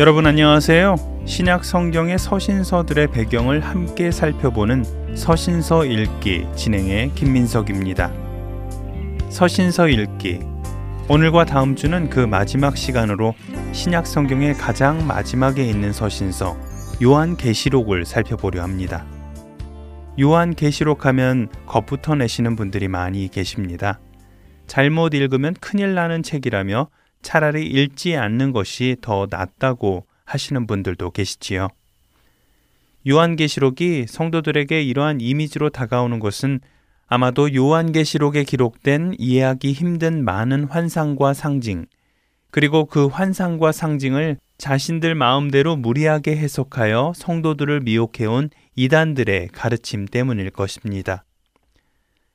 여러분 안녕하세요. 신약 성경의 서신서들의 배경을 함께 살펴보는 서신서 읽기 진행의 김민석입니다. 서신서 읽기 오늘과 다음 주는 그 마지막 시간으로 신약 성경의 가장 마지막에 있는 서신서 요한 계시록을 살펴보려 합니다. 요한 계시록 하면 겁부터 내시는 분들이 많이 계십니다. 잘못 읽으면 큰일 나는 책이라며 차라리 읽지 않는 것이 더 낫다고 하시는 분들도 계시지요. 요한계시록이 성도들에게 이러한 이미지로 다가오는 것은 아마도 요한계시록에 기록된 이해하기 힘든 많은 환상과 상징, 그리고 그 환상과 상징을 자신들 마음대로 무리하게 해석하여 성도들을 미혹해온 이단들의 가르침 때문일 것입니다.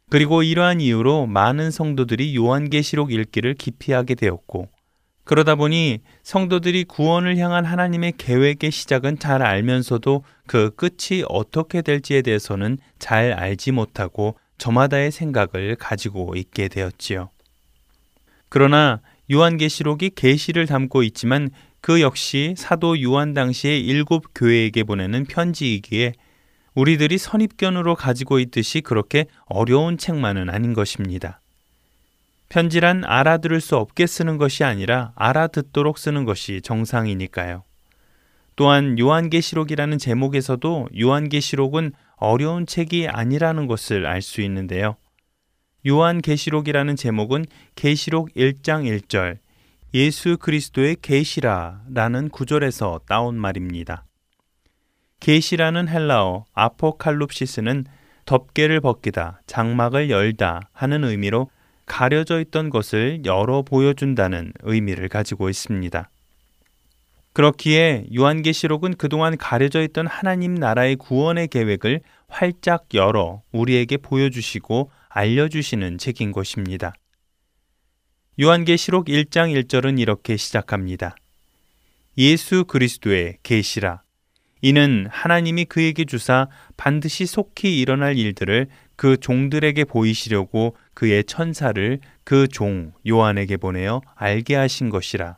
그리고 이러한 이유로 많은 성도들이 요한계시록 읽기를 기피하게 되었고, 그러다 보니 성도들이 구원을 향한 하나님의 계획의 시작은 잘 알면서도 그 끝이 어떻게 될지에 대해서는 잘 알지 못하고 저마다의 생각을 가지고 있게 되었지요. 그러나 요한계시록이 계시를 담고 있지만 그 역시 사도 요한 당시의 일곱 교회에게 보내는 편지이기에 우리들이 선입견으로 가지고 있듯이 그렇게 어려운 책만은 아닌 것입니다. 편지란 알아들을 수 없게 쓰는 것이 아니라 알아듣도록 쓰는 것이 정상이니까요. 또한 요한계시록이라는 제목에서도 요한계시록은 어려운 책이 아니라는 것을 알 수 있는데요. 요한계시록이라는 제목은 계시록 1장 1절 예수 그리스도의 계시라라는 구절에서 따온 말입니다. 계시라는 헬라어 아포칼룹시스는 덮개를 벗기다, 장막을 열다 하는 의미로 가려져 있던 것을 열어 보여준다는 의미를 가지고 있습니다. 그렇기에 요한계시록은 그동안 가려져 있던 하나님 나라의 구원의 계획을 활짝 열어 우리에게 보여주시고 알려주시는 책인 것입니다. 요한계시록 1장 1절은 이렇게 시작합니다. 예수 그리스도의 계시라. 이는 하나님이 그에게 주사 반드시 속히 일어날 일들을 그 종들에게 보이시려고 그의 천사를 그 종 요한에게 보내어 알게 하신 것이라.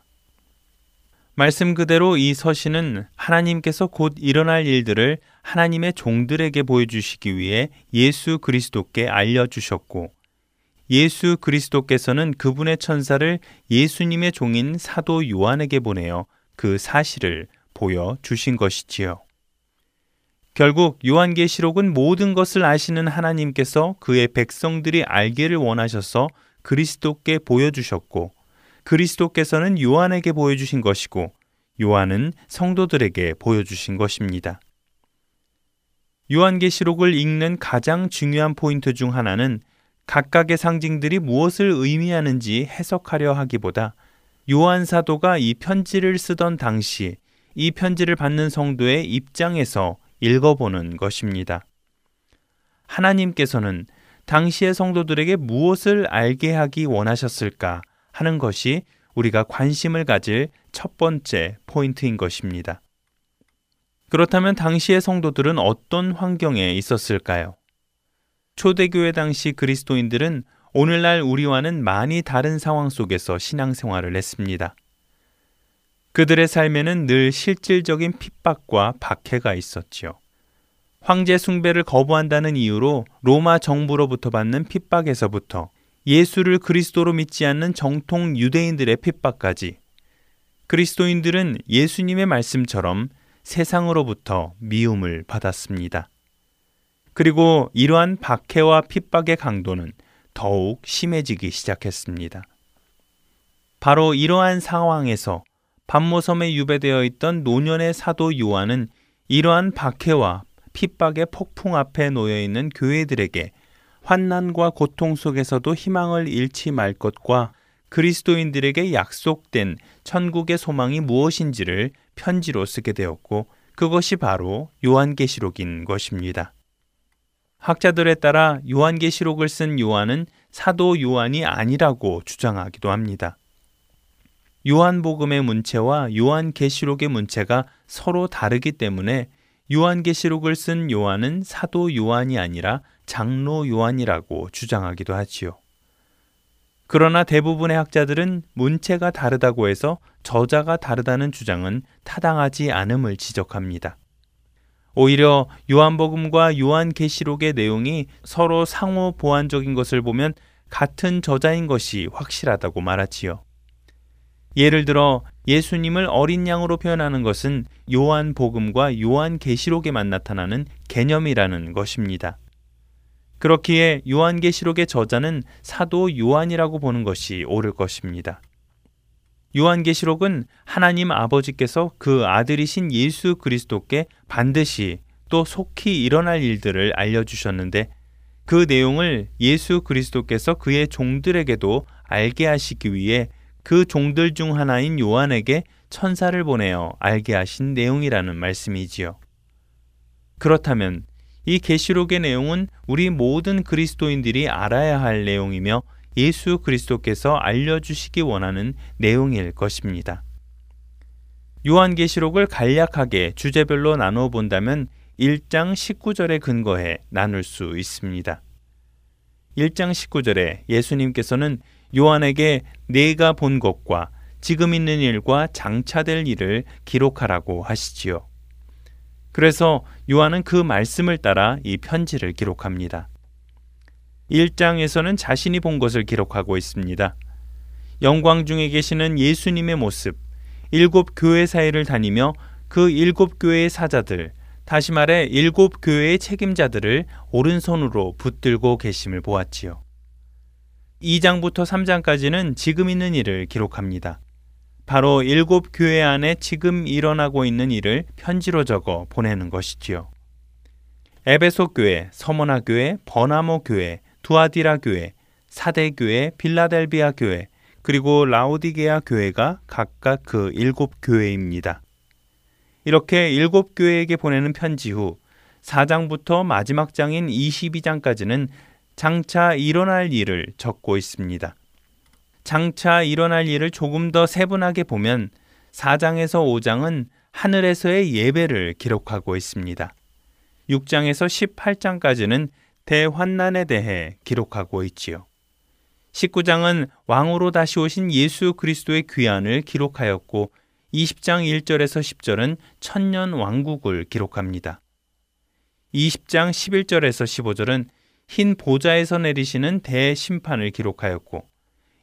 말씀 그대로 이 서신은 하나님께서 곧 일어날 일들을 하나님의 종들에게 보여주시기 위해 예수 그리스도께 알려주셨고, 예수 그리스도께서는 그분의 천사를 예수님의 종인 사도 요한에게 보내어 그 사실을 보여 주신 것이지요. 결국 요한계시록은 모든 것을 아시는 하나님께서 그의 백성들이 알기를 원하셔서 그리스도께 보여주셨고 그리스도께서는 요한에게 보여주신 것이고 요한은 성도들에게 보여주신 것입니다. 요한계시록을 읽는 가장 중요한 포인트 중 하나는 각각의 상징들이 무엇을 의미하는지 해석하려 하기보다 요한 사도가 이 편지를 쓰던 당시 이 편지를 받는 성도의 입장에서 읽어보는 것입니다. 하나님께서는 당시의 성도들에게 무엇을 알게 하기 원하셨을까 하는 것이 우리가 관심을 가질 첫 번째 포인트인 것입니다. 그렇다면 당시의 성도들은 어떤 환경에 있었을까요? 초대교회 당시 그리스도인들은 오늘날 우리와는 많이 다른 상황 속에서 신앙생활을 했습니다. 그들의 삶에는 늘 실질적인 핍박과 박해가 있었지요. 황제 숭배를 거부한다는 이유로 로마 정부로부터 받는 핍박에서부터 예수를 그리스도로 믿지 않는 정통 유대인들의 핍박까지 그리스도인들은 예수님의 말씀처럼 세상으로부터 미움을 받았습니다. 그리고 이러한 박해와 핍박의 강도는 더욱 심해지기 시작했습니다. 바로 이러한 상황에서 반모섬에 유배되어 있던 노년의 사도 요한은 이러한 박해와 핍박의 폭풍 앞에 놓여 있는 교회들에게 환난과 고통 속에서도 희망을 잃지 말 것과 그리스도인들에게 약속된 천국의 소망이 무엇인지를 편지로 쓰게 되었고 그것이 바로 요한계시록인 것입니다. 학자들에 따라 요한계시록을 쓴 요한은 사도 요한이 아니라고 주장하기도 합니다. 요한복음의 문체와 요한계시록의 문체가 서로 다르기 때문에 요한계시록을 쓴 요한은 사도 요한이 아니라 장로 요한이라고 주장하기도 하지요. 그러나 대부분의 학자들은 문체가 다르다고 해서 저자가 다르다는 주장은 타당하지 않음을 지적합니다. 오히려 요한복음과 요한계시록의 내용이 서로 상호 보완적인 것을 보면 같은 저자인 것이 확실하다고 말하지요. 예를 들어 예수님을 어린 양으로 표현하는 것은 요한 복음과 요한 계시록에만 나타나는 개념이라는 것입니다. 그렇기에 요한 계시록의 저자는 사도 요한이라고 보는 것이 옳을 것입니다. 요한 계시록은 하나님 아버지께서 그 아들이신 예수 그리스도께 반드시 또 속히 일어날 일들을 알려주셨는데 그 내용을 예수 그리스도께서 그의 종들에게도 알게 하시기 위해 그 종들 중 하나인 요한에게 천사를 보내어 알게 하신 내용이라는 말씀이지요. 그렇다면 이 계시록의 내용은 우리 모든 그리스도인들이 알아야 할 내용이며 예수 그리스도께서 알려주시기 원하는 내용일 것입니다. 요한계시록을 간략하게 주제별로 나누어 본다면 1장 19절에 근거해 나눌 수 있습니다. 1장 19절에 예수님께서는 요한에게 내가 본 것과 지금 있는 일과 장차될 일을 기록하라고 하시지요. 그래서 요한은 그 말씀을 따라 이 편지를 기록합니다. 1장에서는 자신이 본 것을 기록하고 있습니다. 영광 중에 계시는 예수님의 모습, 일곱 교회 사이를 다니며 그 일곱 교회의 사자들, 다시 말해 일곱 교회의 책임자들을 오른손으로 붙들고 계심을 보았지요. 2장부터 3장까지는 지금 있는 일을 기록합니다. 바로 일곱 교회 안에 지금 일어나고 있는 일을 편지로 적어 보내는 것이지요. 에베소 교회, 서머나 교회, 버나모 교회, 두아디라 교회, 사대 교회, 빌라델비아 교회, 그리고 라오디게아 교회가 각각 그 일곱 교회입니다. 이렇게 일곱 교회에게 보내는 편지 후 4장부터 마지막 장인 22장까지는 장차 일어날 일을 적고 있습니다. 장차 일어날 일을 조금 더 세분하게 보면 4장에서 5장은 하늘에서의 예배를 기록하고 있습니다. 6장에서 18장까지는 대환난에 대해 기록하고 있지요. 19장은 왕으로 다시 오신 예수 그리스도의 귀환을 기록하였고 20장 1절에서 10절은 천년 왕국을 기록합니다. 20장 11절에서 15절은 흰 보좌에서 내리시는 대심판을 기록하였고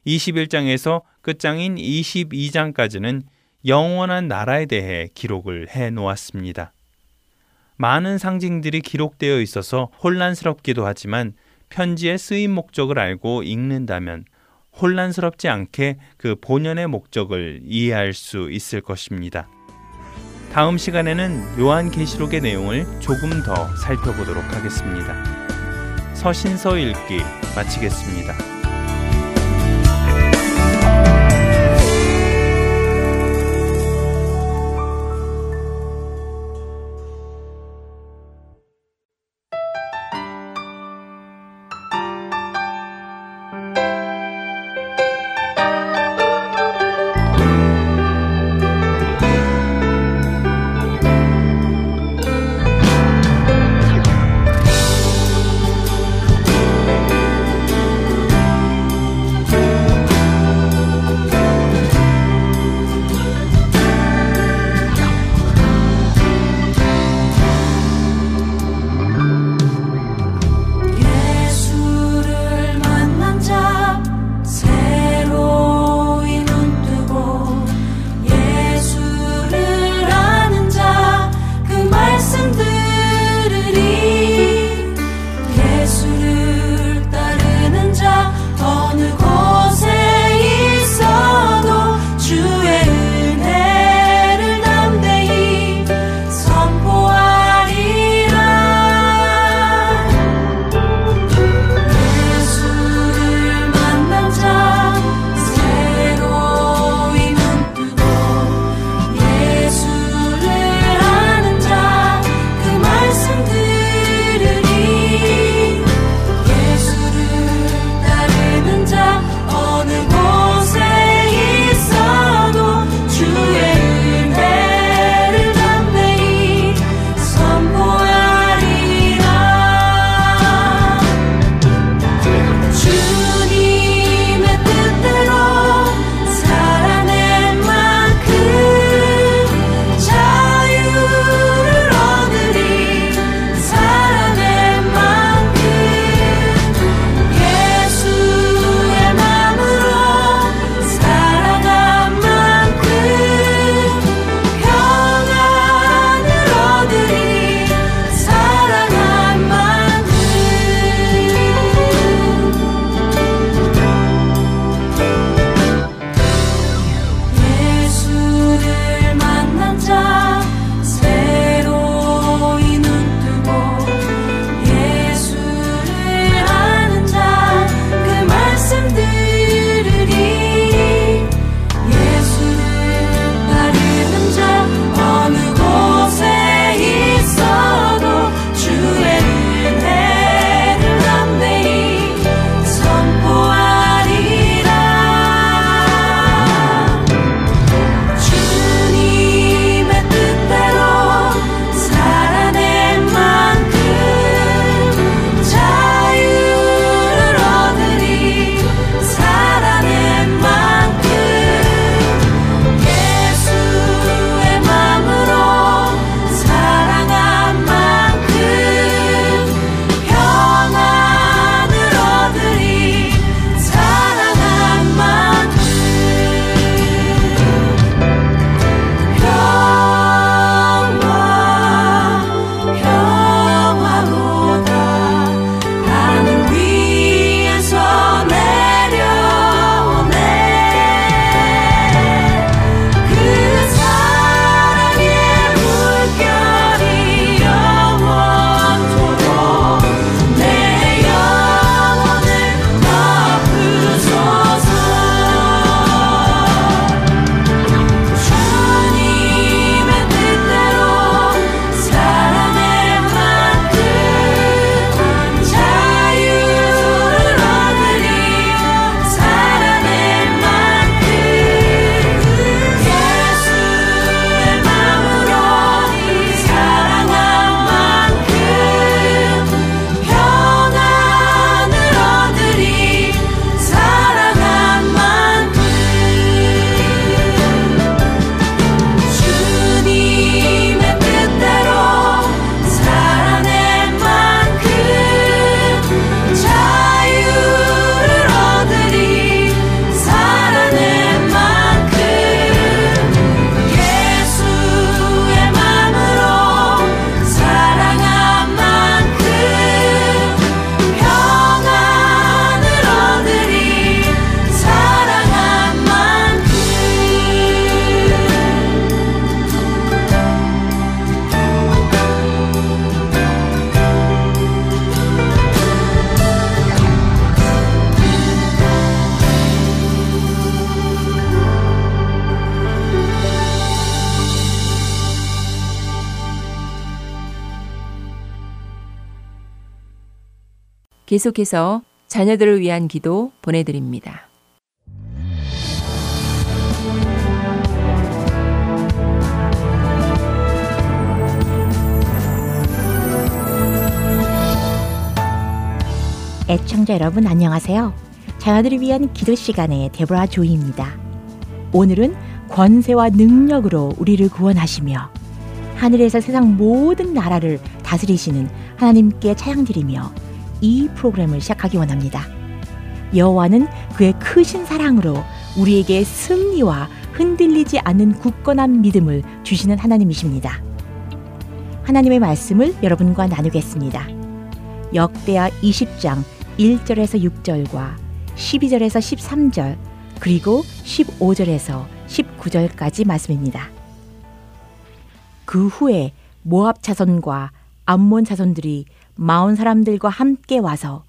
21장에서 끝장인 22장까지는 영원한 나라에 대해 기록을 해 놓았습니다. 많은 상징들이 기록되어 있어서 혼란스럽기도 하지만 편지의 쓰임 목적을 알고 읽는다면 혼란스럽지 않게 그 본연의 목적을 이해할 수 있을 것입니다. 다음 시간에는 요한계시록의 내용을 조금 더 살펴보도록 하겠습니다. 서신서 읽기 마치겠습니다. 계속해서 자녀들을 위한 기도 보내드립니다. 애청자 여러분 안녕하세요. 자녀들을 위한 기도 시간의 데보라 조이입니다. 오늘은 권세와 능력으로 우리를 구원하시며 하늘에서 세상 모든 나라를 다스리시는 하나님께 찬양드리며 이 프로그램을 시작하기 원합니다. 여호와는 그의 크신 사랑으로 우리에게 승리와 흔들리지 않는 굳건한 믿음을 주시는 하나님이십니다. 하나님의 말씀을 여러분과 나누겠습니다. 역대하 20장 1절에서 6절과 12절에서 13절 그리고 15절에서 19절까지 말씀입니다. 그 후에 모압 자손과 암몬 자손들이 마온 사람들과 함께 와서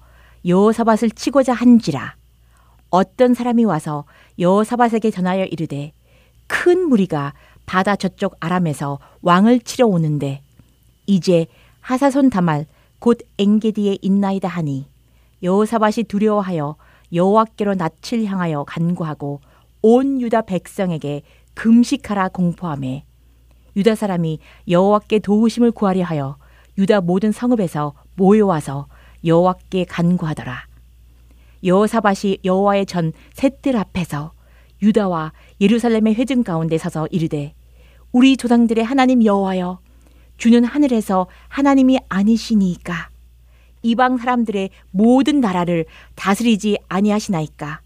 여호사밧을 치고자 한지라. 어떤 사람이 와서 여호사밧에게 전하여 이르되 큰 무리가 바다 저쪽 아람에서 왕을 치러 오는데 이제 하사손 다말 곧 엥게디에 있나이다 하니 여호사밧이 두려워하여 여호와께로 낯을 향하여 간구하고 온 유다 백성에게 금식하라 공포함에 유다 사람이 여호와께 도우심을 구하려 하여 유다 모든 성읍에서 모여와서 여호와께 간구하더라. 여호사밧이 여호와의 전 셋들 앞에서 유다와 예루살렘의 회중 가운데 서서 이르되 우리 조상들의 하나님 여호와여 주는 하늘에서 하나님이 아니시니까 이방 사람들의 모든 나라를 다스리지 아니하시나이까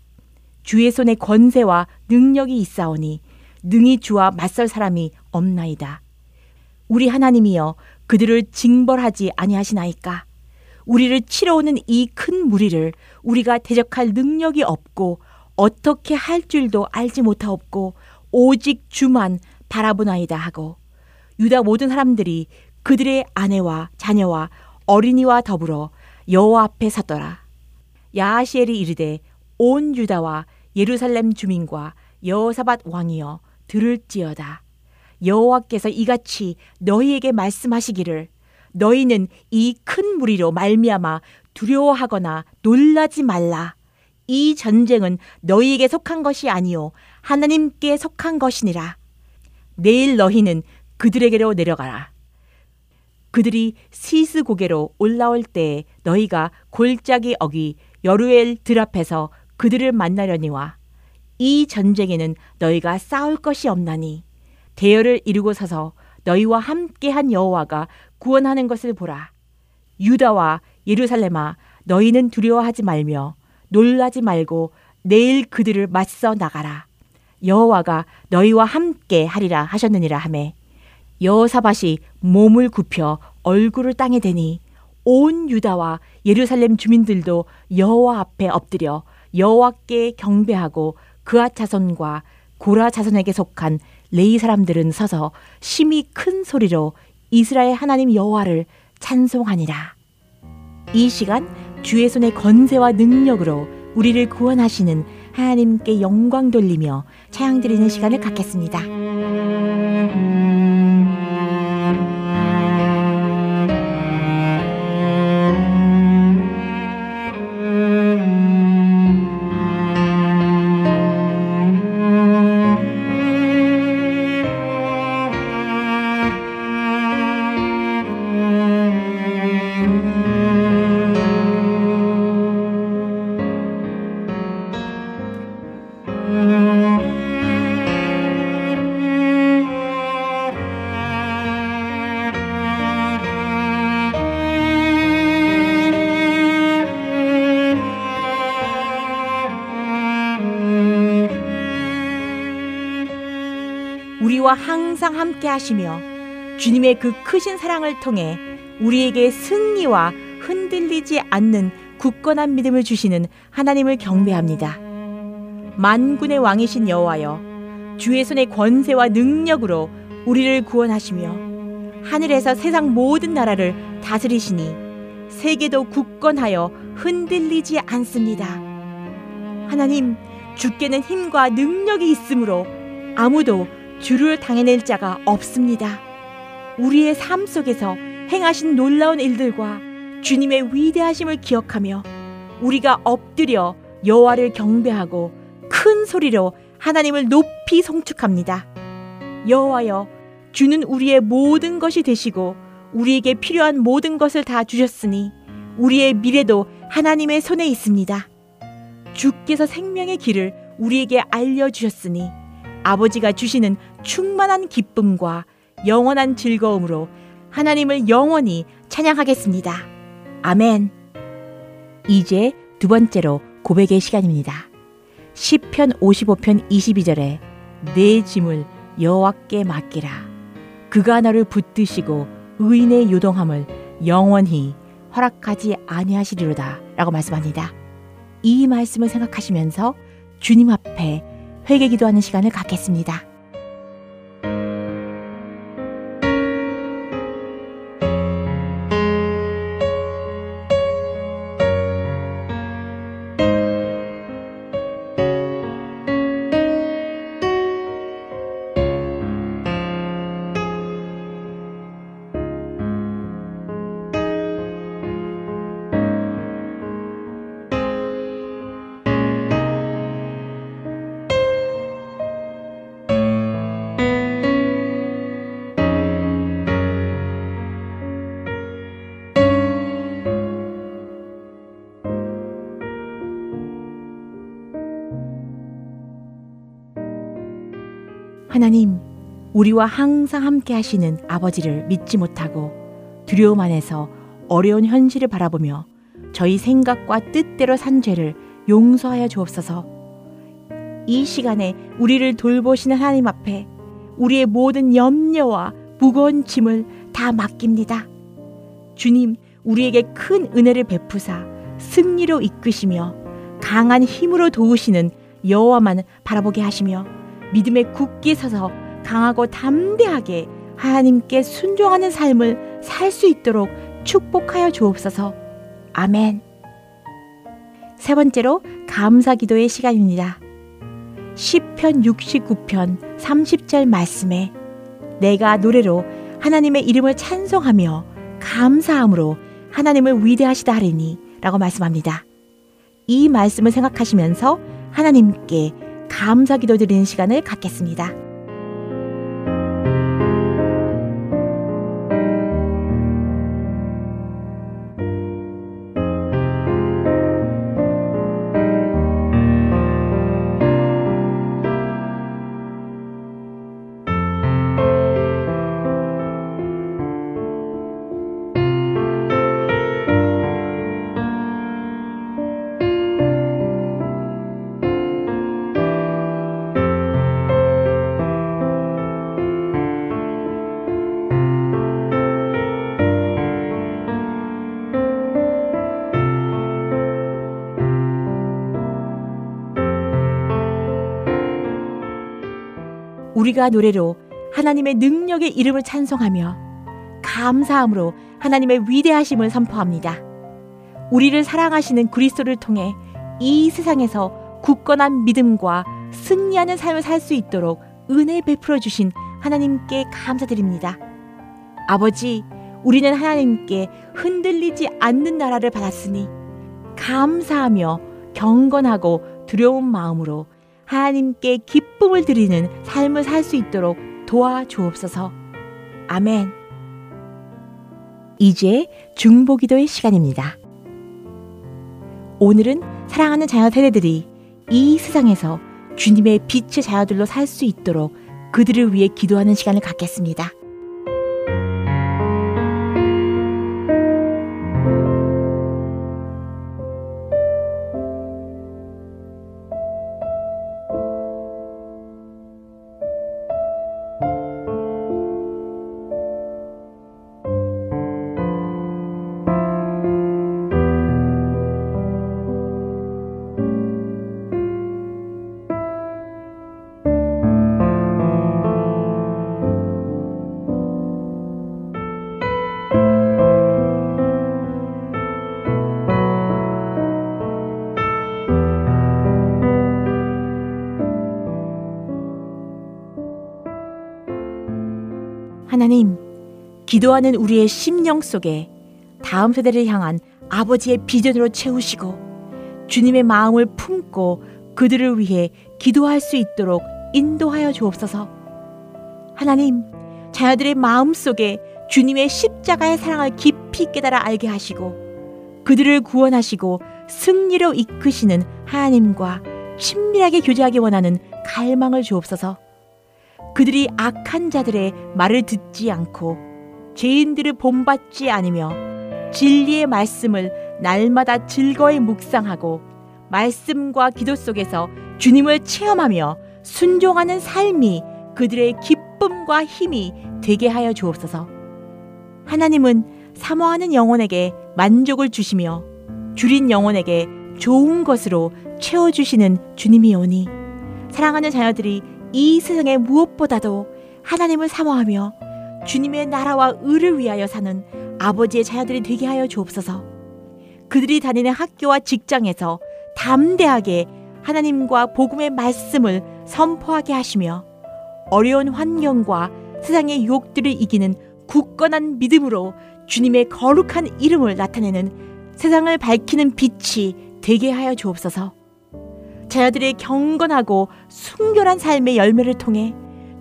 주의 손에 권세와 능력이 있사오니 능히 주와 맞설 사람이 없나이다. 우리 하나님이여 그들을 징벌하지 아니하시나이까 우리를 치러 오는 이 큰 무리를 우리가 대적할 능력이 없고 어떻게 할 줄도 알지 못하옵고 오직 주만 바라보나이다 하고 유다 모든 사람들이 그들의 아내와 자녀와 어린이와 더불어 여호와 앞에 섰더라. 야하시엘이 이르되 온 유다와 예루살렘 주민과 여호사밧 왕이여 들을지어다. 여호와께서 이같이 너희에게 말씀하시기를 너희는 이 큰 무리로 말미암아 두려워하거나 놀라지 말라. 이 전쟁은 너희에게 속한 것이 아니요 하나님께 속한 것이니라. 내일 너희는 그들에게로 내려가라. 그들이 시스 고개로 올라올 때에 너희가 골짜기 어기 여루엘 들 앞에서 그들을 만나려니와 이 전쟁에는 너희가 싸울 것이 없나니 대열을 이루고 서서 너희와 함께한 여호와가 구원하는 것을 보라. 유다와 예루살렘아 너희는 두려워하지 말며 놀라지 말고 내일 그들을 맞서 나가라. 여호와가 너희와 함께 하리라 하셨느니라 하매 여호사밧이 몸을 굽혀 얼굴을 땅에 대니 온 유다와 예루살렘 주민들도 여호와 앞에 엎드려 여호와께 경배하고 그아 자손과 고라 자손에게 속한 레이 사람들은 서서 심히 큰 소리로 이스라엘 하나님 여호와를 찬송하니라. 이 시간 주의 손의 건세와 능력으로 우리를 구원하시는 하나님께 영광 돌리며 찬양 드리는 시간을 갖겠습니다. 우리와 항상 함께 하시며 주님의 그 크신 사랑을 통해 우리에게 승리와 흔들리지 않는 굳건한 믿음을 주시는 하나님을 경배합니다. 만군의 왕이신 여호와여 주의 손의 권세와 능력으로 우리를 구원하시며 하늘에서 세상 모든 나라를 다스리시니 세계도 굳건하여 흔들리지 않습니다. 하나님 주께는 힘과 능력이 있으므로 아무도 주를 당해낼 자가 없습니다. 우리의 삶 속에서 행하신 놀라운 일들과 주님의 위대하심을 기억하며 우리가 엎드려 여호와를 경배하고 큰 소리로 하나님을 높이 송축합니다. 여호와여 주는 우리의 모든 것이 되시고 우리에게 필요한 모든 것을 다 주셨으니 우리의 미래도 하나님의 손에 있습니다. 주께서 생명의 길을 우리에게 알려 주셨으니 아버지가 주시는 충만한 기쁨과 영원한 즐거움으로 하나님을 영원히 찬양하겠습니다. 아멘. 이제 두 번째로 고백의 시간입니다. 시편 55편 22절에 내 짐을 여호와께 맡기라. 그가 너를 붙드시고 의인의 요동함을 영원히 허락하지 아니하시리로다 라고 말씀합니다. 이 말씀을 생각하시면서 주님 앞에 회개 기도하는 시간을 갖겠습니다. 하나님, 우리와 항상 함께 하시는 아버지를 믿지 못하고 두려움 안에서 어려운 현실을 바라보며 저희 생각과 뜻대로 산 죄를 용서하여 주옵소서. 이 시간에 우리를 돌보시는 하나님 앞에 우리의 모든 염려와 무거운 짐을 다 맡깁니다. 주님, 우리에게 큰 은혜를 베푸사 승리로 이끄시며 강한 힘으로 도우시는 여호와만 바라보게 하시며 믿음에 굳게 서서 강하고 담대하게 하나님께 순종하는 삶을 살 수 있도록 축복하여 주옵소서. 아멘. 세 번째로 감사 기도의 시간입니다. 시편 69편 30절 말씀에 내가 노래로 하나님의 이름을 찬송하며 감사함으로 하나님을 위대하시다 하리니 라고 말씀합니다. 이 말씀을 생각하시면서 하나님께 감사 기도 드리는 시간을 갖겠습니다. 우리가 노래로 하나님의 능력의 이름을 찬송하며 감사함으로 하나님의 위대하심을 선포합니다. 우리를 사랑하시는 그리스도를 통해 이 세상에서 굳건한 믿음과 승리하는 삶을 살 수 있도록 은혜 베풀어 주신 하나님께 감사드립니다. 아버지, 우리는 하나님께 흔들리지 않는 나라를 받았으니 감사하며 경건하고 두려운 마음으로 하나님께 기쁨을 드리는 삶을 살 수 있도록 도와주옵소서. 아멘. 이제 중보기도의 시간입니다. 오늘은 사랑하는 자녀 세대들이 이 세상에서 주님의 빛의 자녀들로 살 수 있도록 그들을 위해 기도하는 시간을 갖겠습니다. 기도하는 우리의 심령 속에 다음 세대를 향한 아버지의 비전으로 채우시고 주님의 마음을 품고 그들을 위해 기도할 수 있도록 인도하여 주옵소서. 하나님, 자녀들의 마음 속에 주님의 십자가의 사랑을 깊이 깨달아 알게 하시고 그들을 구원하시고 승리로 이끄시는 하나님과 친밀하게 교제하기 원하는 갈망을 주옵소서. 그들이 악한 자들의 말을 듣지 않고 죄인들을 본받지 않으며 진리의 말씀을 날마다 즐거이 묵상하고 말씀과 기도 속에서 주님을 체험하며 순종하는 삶이 그들의 기쁨과 힘이 되게 하여 주옵소서. 하나님은 사모하는 영혼에게 만족을 주시며 줄인 영혼에게 좋은 것으로 채워주시는 주님이오니 사랑하는 자녀들이 이 세상에 무엇보다도 하나님을 사모하며 주님의 나라와 의를 위하여 사는 아버지의 자녀들이 되게 하여 주옵소서. 그들이 다니는 학교와 직장에서 담대하게 하나님과 복음의 말씀을 선포하게 하시며 어려운 환경과 세상의 유혹들을 이기는 굳건한 믿음으로 주님의 거룩한 이름을 나타내는 세상을 밝히는 빛이 되게 하여 주옵소서. 자녀들의 경건하고 순결한 삶의 열매를 통해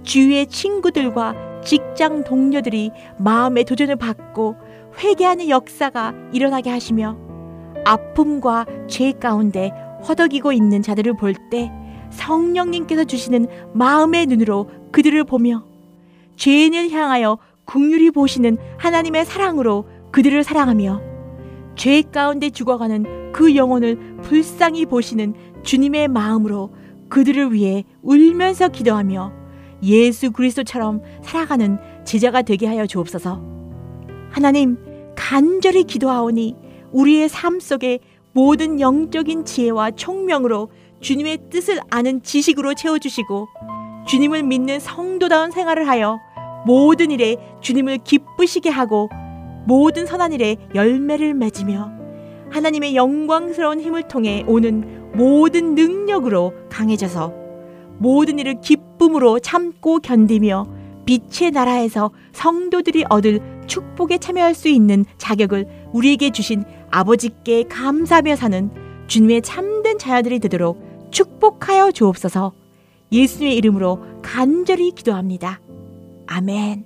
주위의 친구들과 직장 동료들이 마음의 도전을 받고 회개하는 역사가 일어나게 하시며 아픔과 죄 가운데 허덕이고 있는 자들을 볼 때 성령님께서 주시는 마음의 눈으로 그들을 보며 죄인을 향하여 국률이 보시는 하나님의 사랑으로 그들을 사랑하며 죄 가운데 죽어가는 그 영혼을 불쌍히 보시는 주님의 마음으로 그들을 위해 울면서 기도하며 예수 그리스도처럼 살아가는 제자가 되게 하여 주옵소서. 하나님, 간절히 기도하오니 우리의 삶 속에 모든 영적인 지혜와 총명으로 주님의 뜻을 아는 지식으로 채워주시고 주님을 믿는 성도다운 생활을 하여 모든 일에 주님을 기쁘시게 하고 모든 선한 일에 열매를 맺으며 하나님의 영광스러운 힘을 통해 오는 모든 능력으로 강해져서 모든 일을 기쁨으로 참고 견디며 빛의 나라에서 성도들이 얻을 축복에 참여할 수 있는 자격을 우리에게 주신 아버지께 감사하며 사는 주님의 참된 자녀들이 되도록 축복하여 주옵소서 예수님의 이름으로 간절히 기도합니다. 아멘.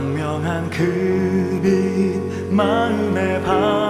광명한 그 빛 마음에 바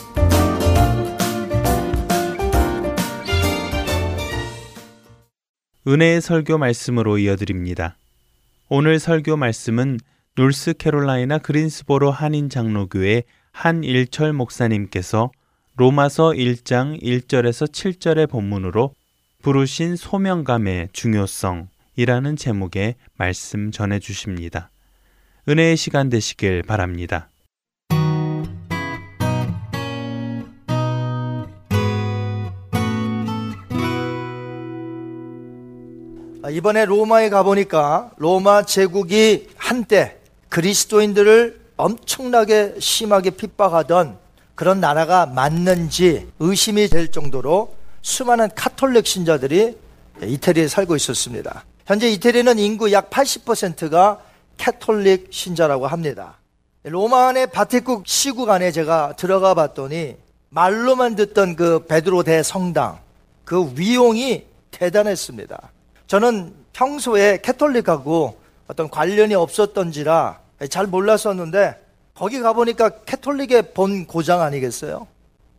은혜의 설교 말씀으로 이어드립니다. 오늘 설교 말씀은 놀스캐롤라이나 그린스보로 한인 장로교회 한일철 목사님께서 로마서 1장 1절에서 7절의 본문으로 부르신 소명감의 중요성이라는 제목의 말씀 전해 주십니다. 은혜의 시간 되시길 바랍니다. 이번에 로마에 가보니까 로마 제국이 한때 그리스도인들을 엄청나게 심하게 핍박하던 그런 나라가 맞는지 의심이 될 정도로 수많은 카톨릭 신자들이 이태리에 살고 있었습니다. 현재 이태리는 인구 약 80%가 캐톨릭 신자라고 합니다. 로마 안의 바티국 시국 안에 제가 들어가 봤더니 말로만 듣던 그 베드로 대성당 그 위용이 대단했습니다. 저는 평소에 캐톨릭하고 어떤 관련이 없었던지라 잘 몰랐었는데 거기 가보니까 캐톨릭의 본 고장 아니겠어요?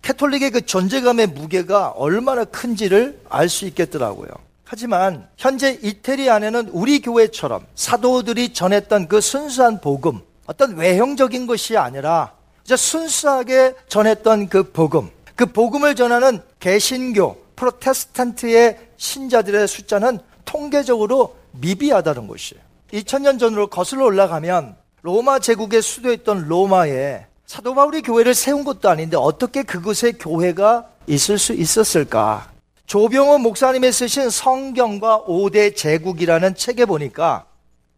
캐톨릭의 그 존재감의 무게가 얼마나 큰지를 알 수 있겠더라고요. 하지만 현재 이태리 안에는 우리 교회처럼 사도들이 전했던 그 순수한 복음, 어떤 외형적인 것이 아니라 이제 순수하게 전했던 그 복음, 그 복음을 전하는 개신교, 프로테스탄트의 신자들의 숫자는 통계적으로 미비하다는 것이에요. 2000년 전으로 거슬러 올라가면 로마 제국의 수도였던 로마에 사도 바울이 교회를 세운 것도 아닌데 어떻게 그곳에 교회가 있을 수 있었을까? 조병호 목사님이 쓰신 성경과 5대 제국이라는 책에 보니까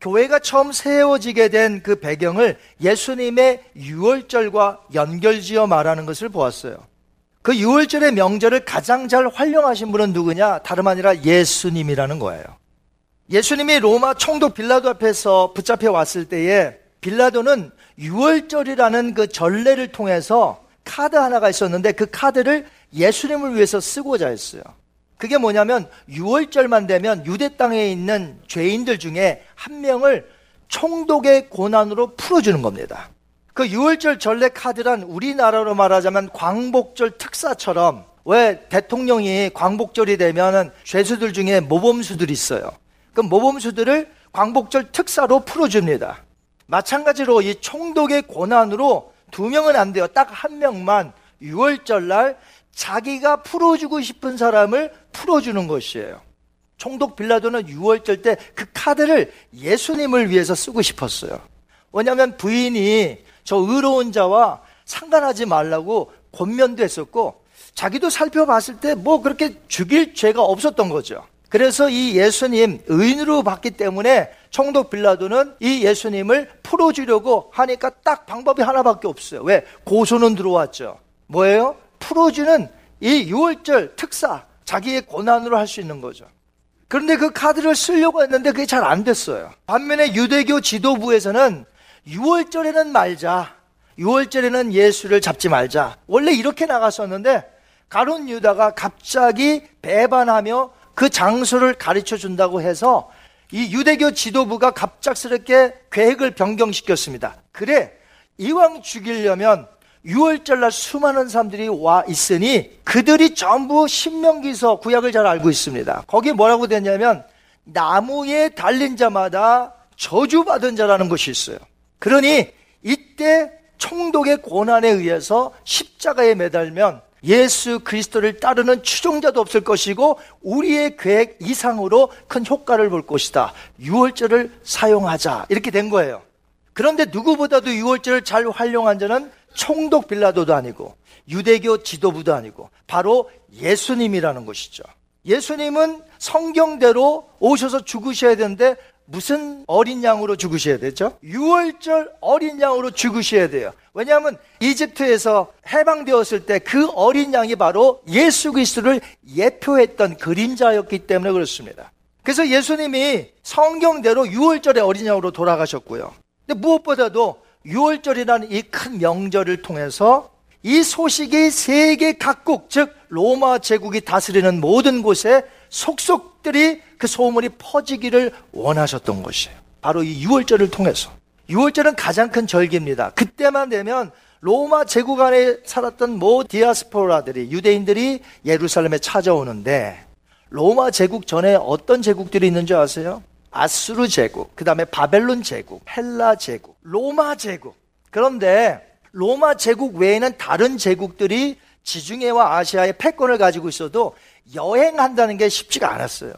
교회가 처음 세워지게 된 그 배경을 예수님의 유월절과 연결지어 말하는 것을 보았어요. 그 유월절의 명절을 가장 잘 활용하신 분은 누구냐? 다름 아니라 예수님이라는 거예요. 예수님이 로마 총독 빌라도 앞에서 붙잡혀 왔을 때에 빌라도는 유월절이라는 그 전례를 통해서 카드 하나가 있었는데 그 카드를 예수님을 위해서 쓰고자 했어요. 그게 뭐냐면 유월절만 되면 유대 땅에 있는 죄인들 중에 한 명을 총독의 고난으로 풀어주는 겁니다. 그 6월절 전례 카드란 우리나라로 말하자면 광복절 특사처럼 왜 대통령이 광복절이 되면은 죄수들 중에 모범수들이 있어요. 그 모범수들을 광복절 특사로 풀어줍니다. 마찬가지로 이 총독의 고난으로 두 명은 안 돼요. 딱 한 명만 6월절 날 자기가 풀어주고 싶은 사람을 풀어주는 것이에요. 총독 빌라도는 6월절 때 그 카드를 예수님을 위해서 쓰고 싶었어요. 왜냐하면 부인이 저 의로운 자와 상관하지 말라고 권면도 했었고 자기도 살펴봤을 때 뭐 그렇게 죽일 죄가 없었던 거죠. 그래서 이 예수님 의인으로 봤기 때문에 총독 빌라도는 이 예수님을 풀어주려고 하니까 딱 방법이 하나밖에 없어요. 왜? 고소는 들어왔죠. 뭐예요? 풀어주는 이 6월절 특사, 자기의 고난으로 할 수 있는 거죠. 그런데 그 카드를 쓰려고 했는데 그게 잘 안 됐어요. 반면에 유대교 지도부에서는 6월절에는 말자. 6월절에는 예수를 잡지 말자. 원래 이렇게 나갔었는데 가론 유다가 갑자기 배반하며 그 장소를 가르쳐 준다고 해서 이 유대교 지도부가 갑작스럽게 계획을 변경시켰습니다. 그래, 이왕 죽이려면 6월절날 수많은 사람들이 와 있으니 그들이 전부 신명기서 구약을 잘 알고 있습니다. 거기에 뭐라고 되냐면 나무에 달린 자마다 저주받은 자라는 것이 있어요. 그러니 이때 총독의 고난에 의해서 십자가에 매달면 예수 그리스도를 따르는 추종자도 없을 것이고 우리의 계획 이상으로 큰 효과를 볼 것이다. 6월절을 사용하자. 이렇게 된 거예요. 그런데 누구보다도 6월절을 잘 활용한 자는 총독 빌라도도 아니고 유대교 지도부도 아니고 바로 예수님이라는 것이죠. 예수님은 성경대로 오셔서 죽으셔야 되는데 무슨 어린 양으로 죽으셔야 되죠? 6월절 어린 양으로 죽으셔야 돼요. 왜냐하면 이집트에서 해방되었을 때 그 어린 양이 바로 예수 그리스도를 예표했던 그림자였기 때문에 그렇습니다. 그래서 예수님이 성경대로 6월절의 어린 양으로 돌아가셨고요. 근데 무엇보다도 6월절이라는 이 큰 명절을 통해서 이 소식이 세계 각국, 즉 로마 제국이 다스리는 모든 곳에 속속 들이 그 소문이 퍼지기를 원하셨던 것이에요. 바로 이 6월절을 통해서. 6월절은 가장 큰 절기입니다. 그때만 되면 로마 제국 안에 살았던 모 디아스포라들이 유대인들이 예루살렘에 찾아오는데 로마 제국 전에 어떤 제국들이 있는 줄 아세요? 아수르 제국, 그 다음에 바벨론 제국, 헬라 제국, 로마 제국. 그런데 로마 제국 외에는 다른 제국들이 지중해와 아시아의 패권을 가지고 있어도 여행한다는 게 쉽지가 않았어요.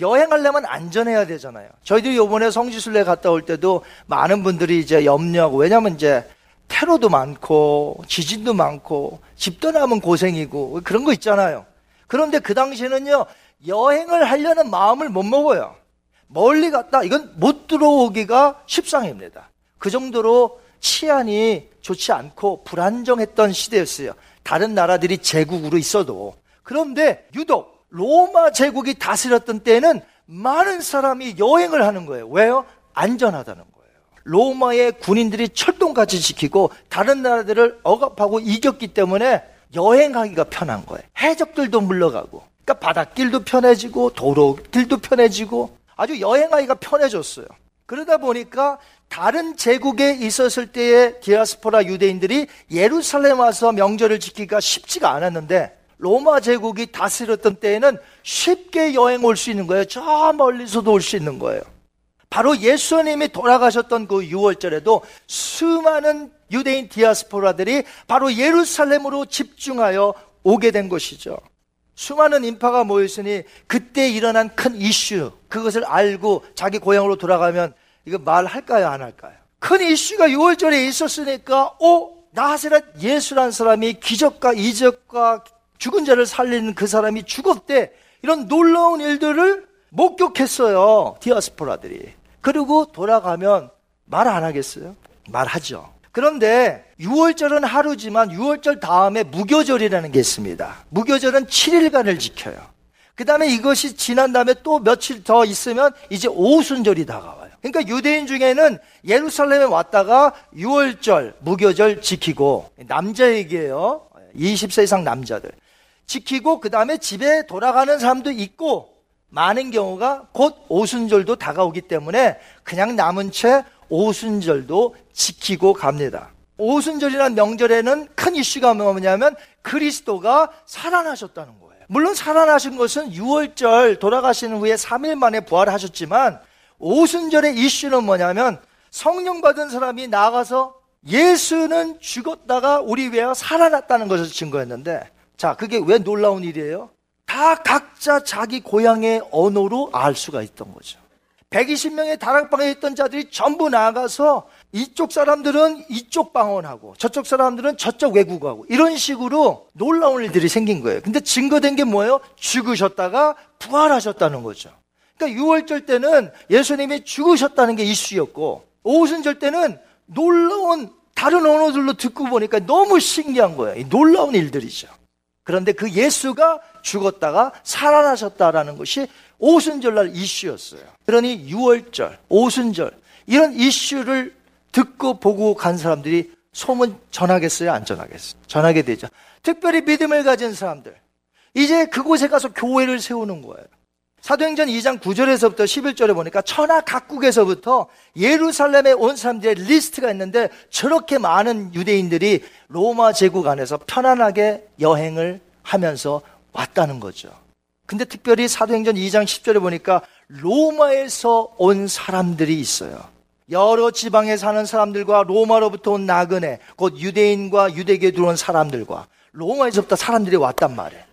여행하려면 안전해야 되잖아요. 저희들이 요번에 성지순례 갔다 올 때도 많은 분들이 이제 염려하고, 왜냐면 이제 테러도 많고, 지진도 많고, 집 떠나면 고생이고, 그런 거 있잖아요. 그런데 그 당시에는요, 여행을 하려는 마음을 못 먹어요. 멀리 갔다, 이건 못 들어오기가 십상입니다. 그 정도로 치안이 좋지 않고 불안정했던 시대였어요. 다른 나라들이 제국으로 있어도. 그런데 유독 로마 제국이 다스렸던 때는 많은 사람이 여행을 하는 거예요. 왜요? 안전하다는 거예요. 로마의 군인들이 철동같이 지키고 다른 나라들을 억압하고 이겼기 때문에 여행하기가 편한 거예요. 해적들도 물러가고. 그러니까 바닷길도 편해지고 도로길도 편해지고 아주 여행하기가 편해졌어요. 그러다 보니까 다른 제국에 있었을 때의 디아스포라 유대인들이 예루살렘 와서 명절을 지키기가 쉽지가 않았는데 로마 제국이 다스렸던 때에는 쉽게 여행 올 수 있는 거예요. 저 멀리서도 올 수 있는 거예요. 바로 예수님이 돌아가셨던 그 6월절에도 수많은 유대인 디아스포라들이 바로 예루살렘으로 집중하여 오게 된 것이죠. 수많은 인파가 모였으니 그때 일어난 큰 이슈, 그것을 알고 자기 고향으로 돌아가면 이거 말할까요, 안 할까요? 큰 이슈가 6월절에 있었으니까, 오, 나사렛 예수란 사람이 기적과 이적과 죽은 자를 살리는 그 사람이 죽었대. 이런 놀라운 일들을 목격했어요. 디아스포라들이. 그리고 돌아가면 말 안 하겠어요? 말하죠. 그런데 6월절은 하루지만 6월절 다음에 무교절이라는 게 있습니다. 무교절은 7일간을 지켜요. 그 다음에 이것이 지난 다음에 또 며칠 더 있으면 이제 오순절이 다가와요. 그러니까 유대인 중에는 예루살렘에 왔다가 6월절, 무교절 지키고 남자 얘기예요. 20세 이상 남자들. 지키고 그 다음에 집에 돌아가는 사람도 있고 많은 경우가 곧 오순절도 다가오기 때문에 그냥 남은 채 오순절도 지키고 갑니다. 오순절이라는 명절에는 큰 이슈가 뭐냐면 그리스도가 살아나셨다는 거예요. 물론 살아나신 것은 6월절 돌아가신 후에 3일 만에 부활하셨지만 오순절의 이슈는 뭐냐면 성령 받은 사람이 나가서 예수는 죽었다가 우리 위하여 살아났다는 것을 증거했는데 자, 그게 왜 놀라운 일이에요? 다 각자 자기 고향의 언어로 알 수가 있던 거죠. 120명의 다락방에 있던 자들이 전부 나가서 이쪽 사람들은 이쪽 방언하고 저쪽 사람들은 저쪽 외국하고 이런 식으로 놀라운 일들이 생긴 거예요. 근데 증거된 게 뭐예요? 죽으셨다가 부활하셨다는 거죠. 그러니까 6월절 때는 예수님이 죽으셨다는 게 이슈였고 오순절 때는 놀라운 다른 언어들로 듣고 보니까 너무 신기한 거예요. 놀라운 일들이죠. 그런데 그 예수가 죽었다가 살아나셨다라는 것이 오순절날 이슈였어요. 그러니 6월절, 오순절 이런 이슈를 듣고 보고 간 사람들이 소문 전하겠어요? 안 전하겠어요? 전하게 되죠. 특별히 믿음을 가진 사람들. 이제 그곳에 가서 교회를 세우는 거예요. 사도행전 2장 9절에서부터 11절에 보니까 천하 각국에서부터 예루살렘에 온 사람들의 리스트가 있는데 저렇게 많은 유대인들이 로마 제국 안에서 편안하게 여행을 하면서 왔다는 거죠. 근데 특별히 사도행전 2장 10절에 보니까 로마에서 온 사람들이 있어요. 여러 지방에 사는 사람들과 로마로부터 온 나그네, 곧 유대인과 유대교에 들어온 사람들과 로마에서부터 사람들이 왔단 말이에요.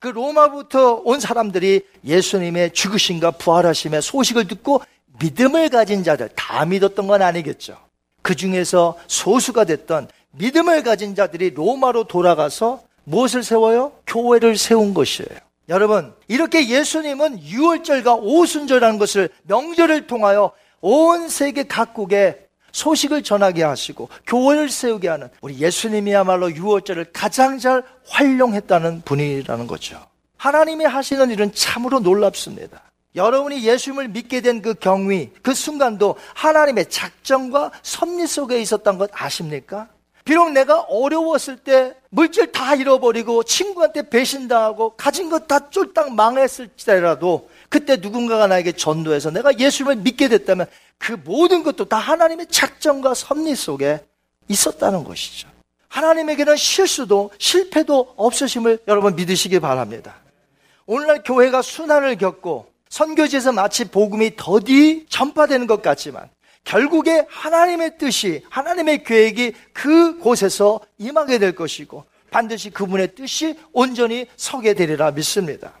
그 로마부터 온 사람들이 예수님의 죽으심과 부활하심의 소식을 듣고 믿음을 가진 자들, 다 믿었던 건 아니겠죠. 그 중에서 소수가 됐던 믿음을 가진 자들이 로마로 돌아가서 무엇을 세워요? 교회를 세운 것이에요. 여러분, 이렇게 예수님은 6월절과 오순절이라는 것을 명절을 통하여 온 세계 각국에 소식을 전하게 하시고 교회를 세우게 하는 우리 예수님이야말로 유월절을 가장 잘 활용했다는 분이라는 거죠. 하나님이 하시는 일은 참으로 놀랍습니다. 여러분이 예수님을 믿게 된 그 경위, 그 순간도 하나님의 작정과 섭리 속에 있었던 것 아십니까? 비록 내가 어려웠을 때 물질 다 잃어버리고 친구한테 배신당하고 가진 것 다 쫄딱 망했을 때라도 그때 누군가가 나에게 전도해서 내가 예수님을 믿게 됐다면 그 모든 것도 다 하나님의 작정과 섭리 속에 있었다는 것이죠. 하나님에게는 실수도 실패도 없으심을 여러분 믿으시기 바랍니다. 오늘날 교회가 순환을 겪고 선교지에서 마치 복음이 더디 전파되는 것 같지만 결국에 하나님의 뜻이 하나님의 계획이 그곳에서 임하게 될 것이고 반드시 그분의 뜻이 온전히 서게 되리라 믿습니다.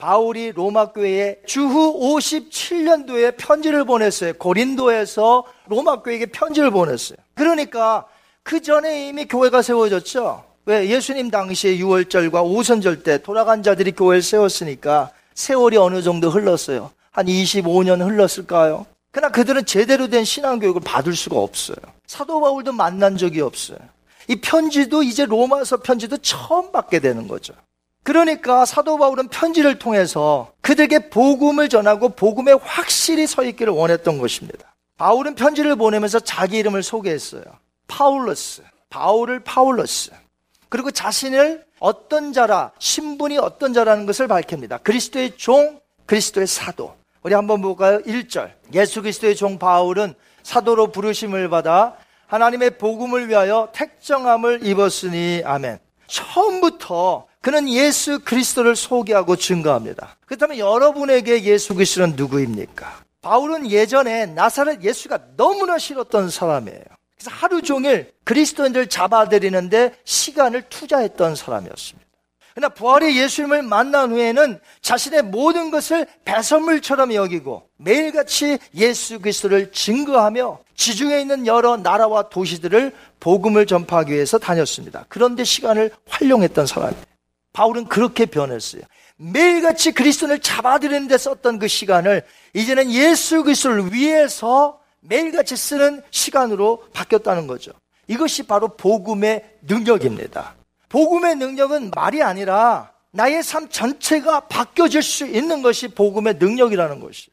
바울이 로마 교회에 주후 57년도에 편지를 보냈어요. 고린도에서 로마 교회에게 편지를 보냈어요. 그러니까 그 전에 이미 교회가 세워졌죠. 왜 예수님 당시에 6월절과 오선절 때 돌아간 자들이 교회를 세웠으니까 세월이 어느 정도 흘렀어요. 한 25년 흘렀을까요? 그러나 그들은 제대로 된 신앙교육을 받을 수가 없어요. 사도 바울도 만난 적이 없어요. 이 편지도 이제 로마서 편지도 처음 받게 되는 거죠. 그러니까 사도 바울은 편지를 통해서 그들에게 복음을 전하고 복음에 확실히 서 있기를 원했던 것입니다. 바울은 편지를 보내면서 자기 이름을 소개했어요. 파울러스. 바울을 파울러스. 그리고 자신을 어떤 자라, 신분이 어떤 자라는 것을 밝힙니다. 그리스도의 종, 그리스도의 사도. 우리 한번 볼까요? 1절. 예수 그리스도의 종 바울은 사도로 부르심을 받아 하나님의 복음을 위하여 택정함을 입었으니 아멘. 처음부터 그는 예수 그리스도를 소개하고 증거합니다. 그렇다면 여러분에게 예수 그리스도는 누구입니까? 바울은 예전에 나사렛 예수가 너무나 싫었던 사람이에요. 그래서 하루 종일 그리스도인들 잡아들이는데 시간을 투자했던 사람이었습니다. 그러나 부활의 예수님을 만난 후에는 자신의 모든 것을 배선물처럼 여기고 매일같이 예수 그리스도를 증거하며 지중해 있는 여러 나라와 도시들을 복음을 전파하기 위해서 다녔습니다. 그런데 시간을 활용했던 사람이에요. 바울은 그렇게 변했어요. 매일같이 그리스도를 잡아들이는 데 썼던 그 시간을 이제는 예수 그리스도를 위해서 매일같이 쓰는 시간으로 바뀌었다는 거죠. 이것이 바로 복음의 능력입니다. 복음의 능력은 말이 아니라 나의 삶 전체가 바뀌어질 수 있는 것이 복음의 능력이라는 것이.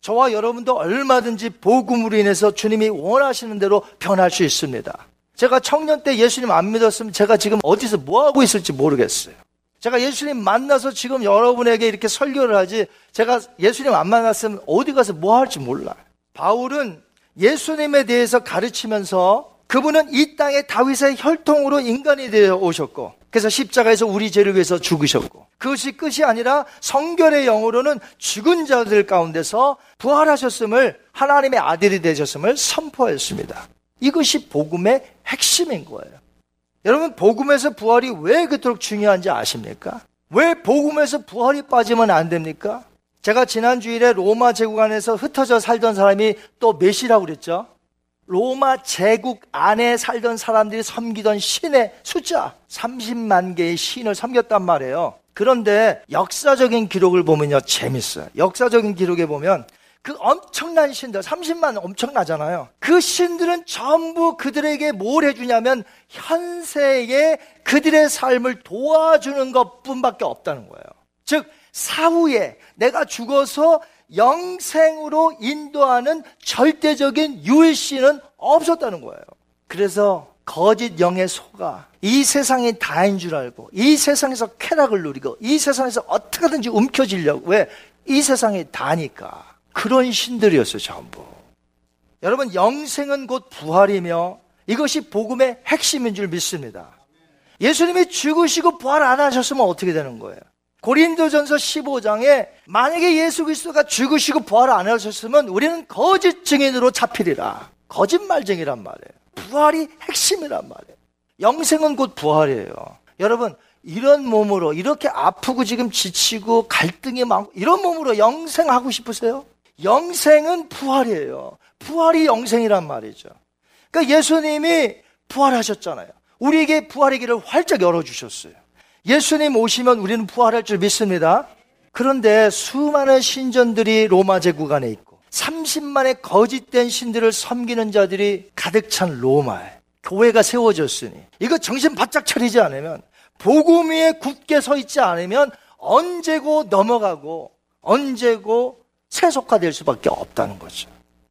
저와 여러분도 얼마든지 복음으로 인해서 주님이 원하시는 대로 변할 수 있습니다. 제가 청년 때 예수님 안 믿었으면 제가 지금 어디서 뭐 하고 있을지 모르겠어요. 제가 예수님 만나서 지금 여러분에게 이렇게 설교를 하지 제가 예수님 안 만났으면 어디 가서 뭐 할지 몰라요. 바울은 예수님에 대해서 가르치면서 그분은 이 땅에 다윗의 혈통으로 인간이 되어 오셨고 그래서 십자가에서 우리 죄를 위해서 죽으셨고 그것이 끝이 아니라 성결의 영으로는 죽은 자들 가운데서 부활하셨음을 하나님의 아들이 되셨음을 선포했습니다. 이것이 복음의 핵심인 거예요. 여러분, 복음에서 부활이 왜 그토록 중요한지 아십니까? 왜 복음에서 부활이 빠지면 안 됩니까? 제가 지난 주일에 로마 제국 안에서 흩어져 살던 사람이 또 몇이라고 그랬죠? 로마 제국 안에 살던 사람들이 섬기던 신의 숫자 30만 개의 신을 섬겼단 말이에요. 그런데 역사적인 기록을 보면요 재밌어요. 역사적인 기록에 보면 그 엄청난 신들 30만 엄청나잖아요. 그 신들은 전부 그들에게 뭘 해주냐면 현세에 그들의 삶을 도와주는 것 뿐밖에 없다는 거예요. 즉 사후에 내가 죽어서 영생으로 인도하는 절대적인 유일신은 없었다는 거예요. 그래서 거짓 영의 소가 이 세상이 다인 줄 알고 이 세상에서 쾌락을 누리고 이 세상에서 어떻게든지 움켜쥐려고 왜? 이 세상이 다니까 그런 신들이었어요 전부 여러분 영생은 곧 부활이며 이것이 복음의 핵심인 줄 믿습니다 예수님이 죽으시고 부활 안 하셨으면 어떻게 되는 거예요? 고린도전서 15장에 만약에 예수 그리스도가 죽으시고 부활 안 하셨으면 우리는 거짓 증인으로 잡히리라. 거짓말쟁이란 말이에요. 부활이 핵심이란 말이에요. 영생은 곧 부활이에요. 여러분, 이런 몸으로 이렇게 아프고 지금 지치고 갈등이 많고 이런 몸으로 영생하고 싶으세요? 영생은 부활이에요. 부활이 영생이란 말이죠. 그러니까 예수님이 부활하셨잖아요. 우리에게 부활의 길을 활짝 열어주셨어요. 예수님 오시면 우리는 부활할 줄 믿습니다. 그런데 수많은 신전들이 로마 제국 안에 있고 30만의 거짓된 신들을 섬기는 자들이 가득 찬 로마에 교회가 세워졌으니 이거 정신 바짝 차리지 않으면 복음 위에 굳게 서 있지 않으면 언제고 넘어가고 언제고 세속화될 수밖에 없다는 거죠.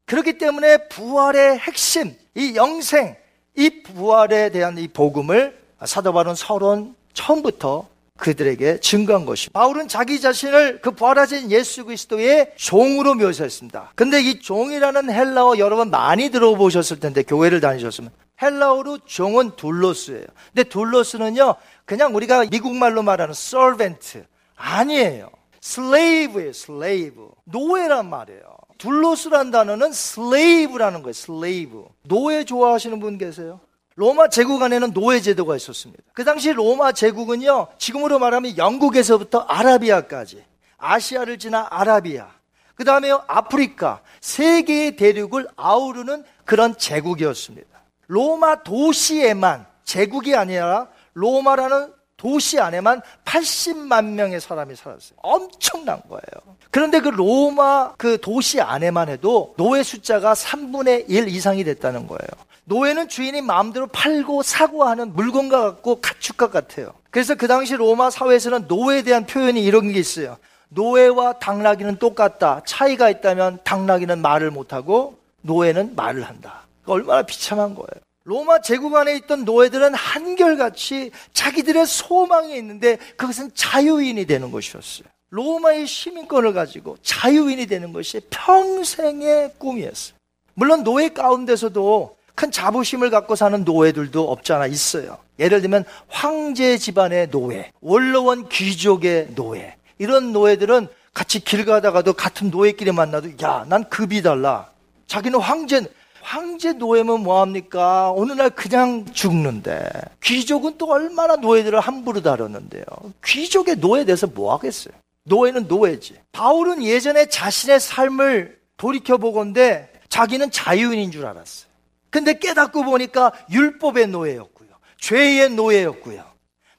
그렇기 때문에 부활의 핵심, 이 영생, 이 부활에 대한 이 복음을 사도 바울은 서론 처음부터 그들에게 증거한 것입니다. 바울은 자기 자신을 그 부활하신 예수 그리스도의 종으로 묘사했습니다. 근데 이 종이라는 헬라어 여러분 많이 들어보셨을 텐데 교회를 다니셨으면 헬라어로 종은 둘로스예요. 근데 둘로스는요 그냥 우리가 미국말로 말하는 servant 아니에요. Slave예요, slave. 노예란 말이에요. 둘로스란 단어는 slave라는 거예요, slave. 노예 좋아하시는 분 계세요? 로마 제국 안에는 노예 제도가 있었습니다. 그 당시 로마 제국은요, 지금으로 말하면 영국에서부터 아라비아까지, 아시아를 지나 아라비아, 그 다음에 아프리카, 세 개의 대륙을 아우르는 그런 제국이었습니다. 로마 도시에만, 제국이 아니라 로마라는 도시 안에만 80만 명의 사람이 살았어요. 엄청난 거예요. 그런데 그 로마 그 도시 안에만 해도 노예 숫자가 3분의 1 이상이 됐다는 거예요. 노예는 주인이 마음대로 팔고 사고 하는 물건과 같고 가축과 같아요. 그래서 그 당시 로마 사회에서는 노예에 대한 표현이 이런 게 있어요. 노예와 당나귀는 똑같다. 차이가 있다면 당나귀는 말을 못하고 노예는 말을 한다. 얼마나 비참한 거예요. 로마 제국 안에 있던 노예들은 한결같이 자기들의 소망이 있는데 그것은 자유인이 되는 것이었어요. 로마의 시민권을 가지고 자유인이 되는 것이 평생의 꿈이었어요. 물론 노예 가운데서도 큰 자부심을 갖고 사는 노예들도 없잖아 있어요. 예를 들면 황제 집안의 노예, 원로원 귀족의 노예. 이런 노예들은 같이 길 가다가도 같은 노예끼리 만나도 야, 난 급이 달라. 자기는 황제 황제 노예면 뭐합니까? 어느 날 그냥 죽는데 귀족은 또 얼마나 노예들을 함부로 다뤘는데요. 귀족의 노예 돼서 뭐 하겠어요? 노예는 노예지. 바울은 예전에 자신의 삶을 돌이켜보건데 자기는 자유인인 줄 알았어요. 근데 깨닫고 보니까 율법의 노예였고요. 죄의 노예였고요.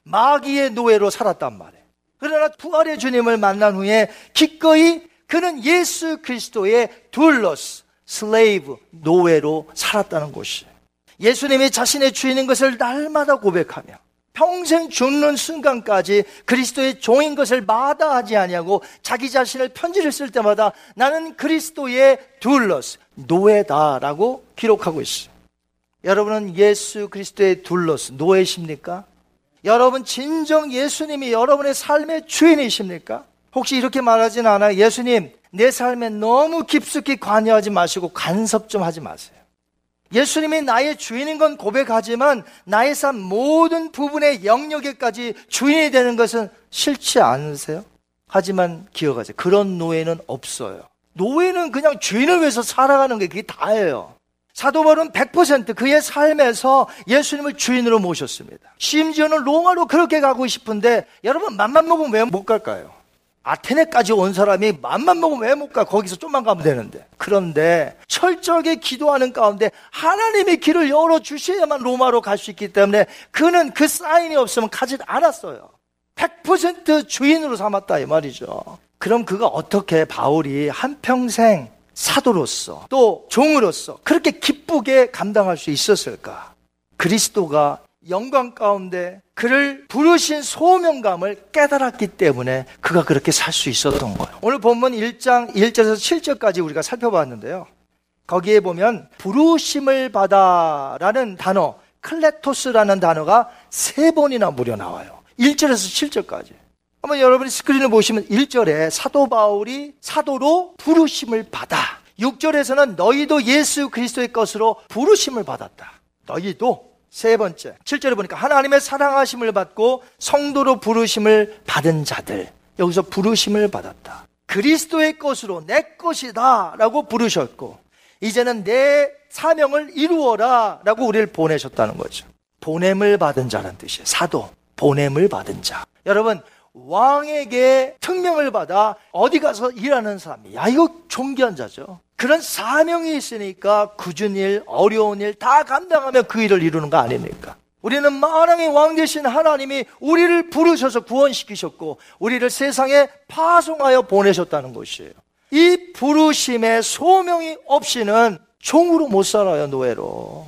마귀의 노예로 살았단 말이에요. 그러나 부활의 주님을 만난 후에 기꺼이 그는 예수 그리스도의 둘러스, 슬레이브, 노예로 살았다는 것이에요. 예수님이 자신의 주인인 것을 날마다 고백하며 평생 죽는 순간까지 그리스도의 종인 것을 마다하지 아니하고 자기 자신을 편지를 쓸 때마다 나는 그리스도의 둘러스 노예다라고 기록하고 있어요. 여러분은 예수 그리스도의 둘러스 노예십니까? 여러분 진정 예수님이 여러분의 삶의 주인이십니까? 혹시 이렇게 말하진 않아요. 예수님, 내 삶에 너무 깊숙이 관여하지 마시고 간섭 좀 하지 마세요. 예수님이 나의 주인인 건 고백하지만 나의 삶 모든 부분의 영역에까지 주인이 되는 것은 싫지 않으세요? 하지만 기억하세요. 그런 노예는 없어요. 노예는 그냥 주인을 위해서 살아가는 게 그게 다예요. 사도 바울은 100% 그의 삶에서 예수님을 주인으로 모셨습니다. 심지어는 로마로 그렇게 가고 싶은데 여러분 맘만 먹으면 왜 못 갈까요? 아테네까지 온 사람이 맘만 먹으면 왜 못 가? 거기서 좀만 가면 되는데. 그런데 철저하게 기도하는 가운데 하나님의 길을 열어 주셔야만 로마로 갈 수 있기 때문에 그는 그 사인이 없으면 가지 않았어요. 100% 주인으로 삼았다 이 말이죠. 그럼 그가 어떻게 바울이 한평생 사도로서 또 종으로서 그렇게 기쁘게 감당할 수 있었을까? 그리스도가 영광 가운데 그를 부르신 소명감을 깨달았기 때문에 그가 그렇게 살 수 있었던 거예요. 오늘 본문 1장 1절에서 7절까지 우리가 살펴봤는데요. 거기에 보면 부르심을 받아라는 단어, 클레토스라는 단어가 세 번이나 무려 나와요. 1절에서 7절까지. 한번 여러분이 스크린을 보시면 1절에 사도 바울이 사도로 부르심을 받아. 6절에서는 너희도 예수 그리스도의 것으로 부르심을 받았다. 너희도 세 번째, 7절에 보니까 하나님의 사랑하심을 받고 성도로 부르심을 받은 자들. 여기서 부르심을 받았다. 그리스도의 것으로 내 것이다 라고 부르셨고, 이제는 내 사명을 이루어라 라고 우리를 보내셨다는 거죠. 보냄을 받은 자라는 뜻이에요. 사도, 보냄을 받은 자. 여러분, 왕에게 특명을 받아 어디 가서 일하는 사람이, 야, 이거 존귀한 자죠. 그런 사명이 있으니까 굳은 일, 어려운 일 다 감당하며 그 일을 이루는 거 아닙니까? 우리는 만왕의 왕 되신 하나님이 우리를 부르셔서 구원시키셨고 우리를 세상에 파송하여 보내셨다는 것이에요. 이 부르심의 소명이 없이는 종으로 못 살아요, 노예로.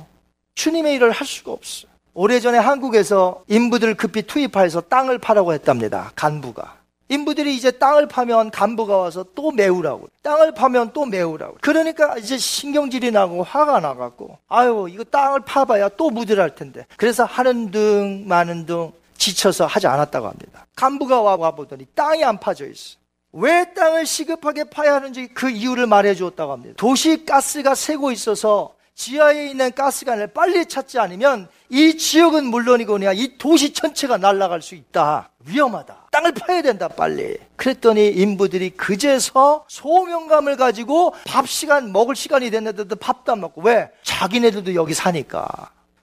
주님의 일을 할 수가 없어요. 오래전에 한국에서 인부들 급히 투입하여서 땅을 파라고 했답니다. 간부가. 인부들이 이제 땅을 파면 간부가 와서 또 메우라고. 땅을 파면 또 메우라고. 그러니까 이제 신경질이 나고 화가 나갖고, 아유, 이거 땅을 파봐야 또 무들할 텐데. 그래서 하는 등, 마는 등 지쳐서 하지 않았다고 합니다. 간부가 와보더니 땅이 안 파져 있어. 왜 땅을 시급하게 파야 하는지 그 이유를 말해 주었다고 합니다. 도시 가스가 새고 있어서 지하에 있는 가스관을 빨리 찾지 않으면 이 지역은 물론이거니와 이 도시 전체가 날아갈 수 있다. 위험하다. 땅을 파야 된다, 빨리. 그랬더니 인부들이 그제서 소명감을 가지고 밥 시간, 먹을 시간이 됐는데도 밥도 안 먹고. 왜? 자기네들도 여기 사니까.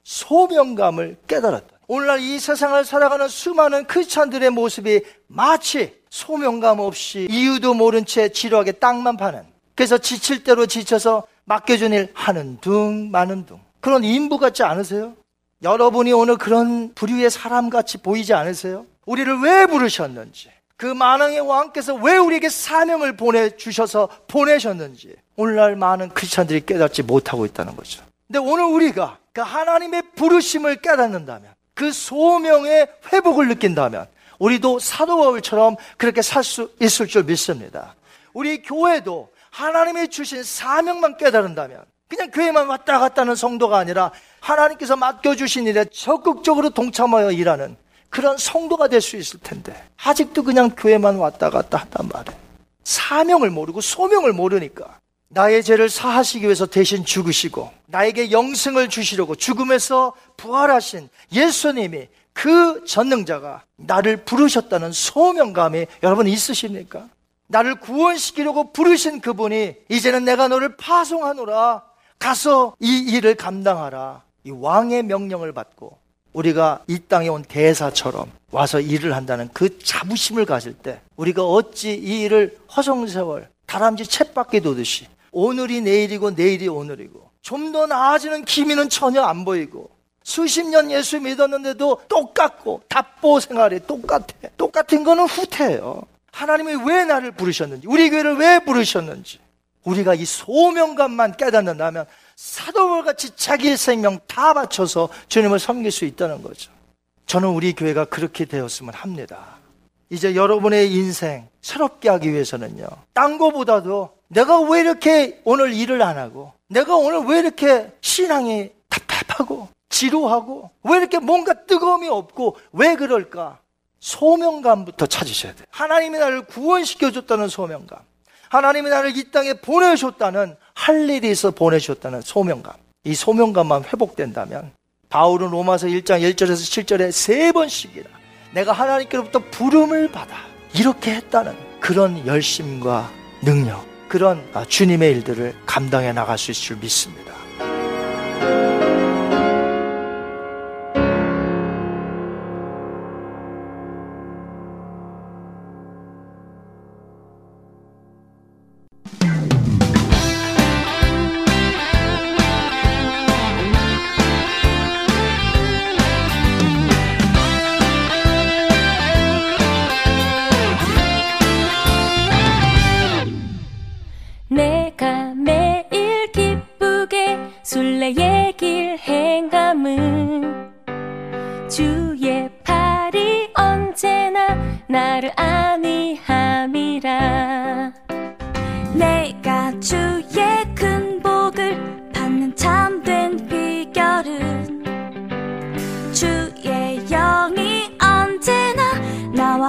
소명감을 깨달았다. 오늘날 이 세상을 살아가는 수많은 크리스찬들의 모습이 마치 소명감 없이 이유도 모른 채 지루하게 땅만 파는 그래서 지칠 대로 지쳐서 맡겨준 일 하는 둥 마는 둥 그런 인부 같지 않으세요? 여러분이 오늘 그런 부류의 사람 같이 보이지 않으세요? 우리를 왜 부르셨는지 그 만왕의 왕께서 왜 우리에게 사명을 보내주셔서 보내셨는지 오늘날 많은 크리스찬들이 깨닫지 못하고 있다는 거죠 근데 오늘 우리가 그 하나님의 부르심을 깨닫는다면 그 소명의 회복을 느낀다면 우리도 사도 바울처럼 그렇게 살 수 있을 줄 믿습니다. 우리 교회도 하나님이 주신 사명만 깨달은다면 그냥 교회만 왔다 갔다 하는 성도가 아니라 하나님께서 맡겨주신 일에 적극적으로 동참하여 일하는 그런 성도가 될 수 있을 텐데 아직도 그냥 교회만 왔다 갔다 한단 말이에요. 사명을 모르고 소명을 모르니까 나의 죄를 사하시기 위해서 대신 죽으시고 나에게 영생을 주시려고 죽음에서 부활하신 예수님이 그 전능자가 나를 부르셨다는 소명감이 여러분 있으십니까? 나를 구원시키려고 부르신 그분이 이제는 내가 너를 파송하노라 가서 이 일을 감당하라 이 왕의 명령을 받고 우리가 이 땅에 온 대사처럼 와서 일을 한다는 그 자부심을 가질 때 우리가 어찌 이 일을 허송세월 다람쥐 챗바퀴 도듯이 오늘이 내일이고 내일이 오늘이고 좀 더 나아지는 기미는 전혀 안 보이고 수십 년 예수 믿었는데도 똑같고 답보 생활이 똑같아. 똑같은 거는 후퇴예요. 하나님이 왜 나를 부르셨는지, 우리 교회를 왜 부르셨는지, 우리가 이 소명감만 깨닫는다면 사도벌 같이 자기의 생명 다 바쳐서 주님을 섬길 수 있다는 거죠. 저는 우리 교회가 그렇게 되었으면 합니다. 이제 여러분의 인생 새롭게 하기 위해서는요. 딴 거보다도 내가 왜 이렇게 오늘 일을 안 하고 내가 오늘 왜 이렇게 신앙이 답답하고 지루하고 왜 이렇게 뭔가 뜨거움이 없고 왜 그럴까? 소명감부터 찾으셔야 돼요. 하나님이 나를 구원시켜 줬다는 소명감. 하나님이 나를 이 땅에 보내셨다는 할 일이 있어 보내셨다는 소명감. 이 소명감만 회복된다면 바울은 로마서 1장 1절에서 7절에 세 번씩이나 내가 하나님께로부터 부름을 받아 이렇게 했다는 그런 열심과 능력, 그런 주님의 일들을 감당해 나갈 수 있을 줄 믿습니다.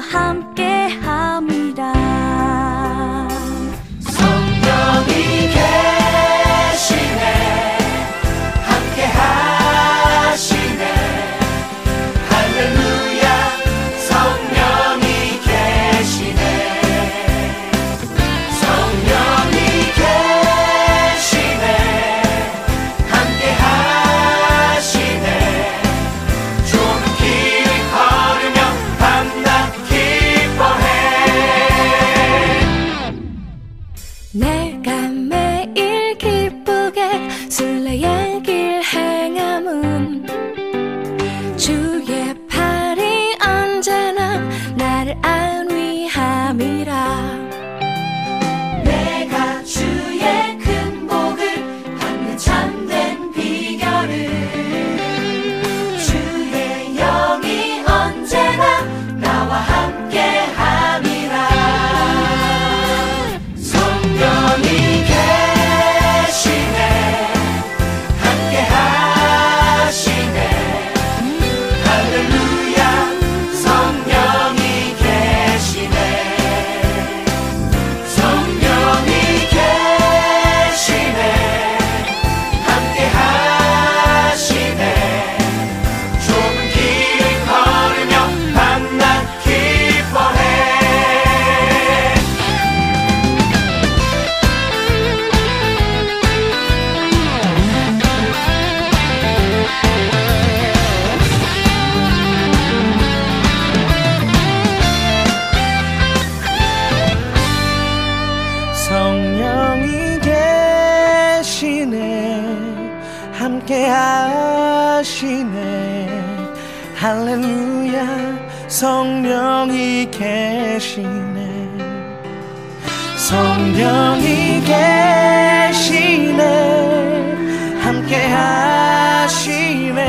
ham 함께 하시네. 할렐루야 성령이 계시네. 성령이 계시네. 함께 하시네.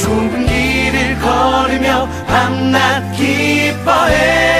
좁은 길을 걸으며 밤낮 기뻐해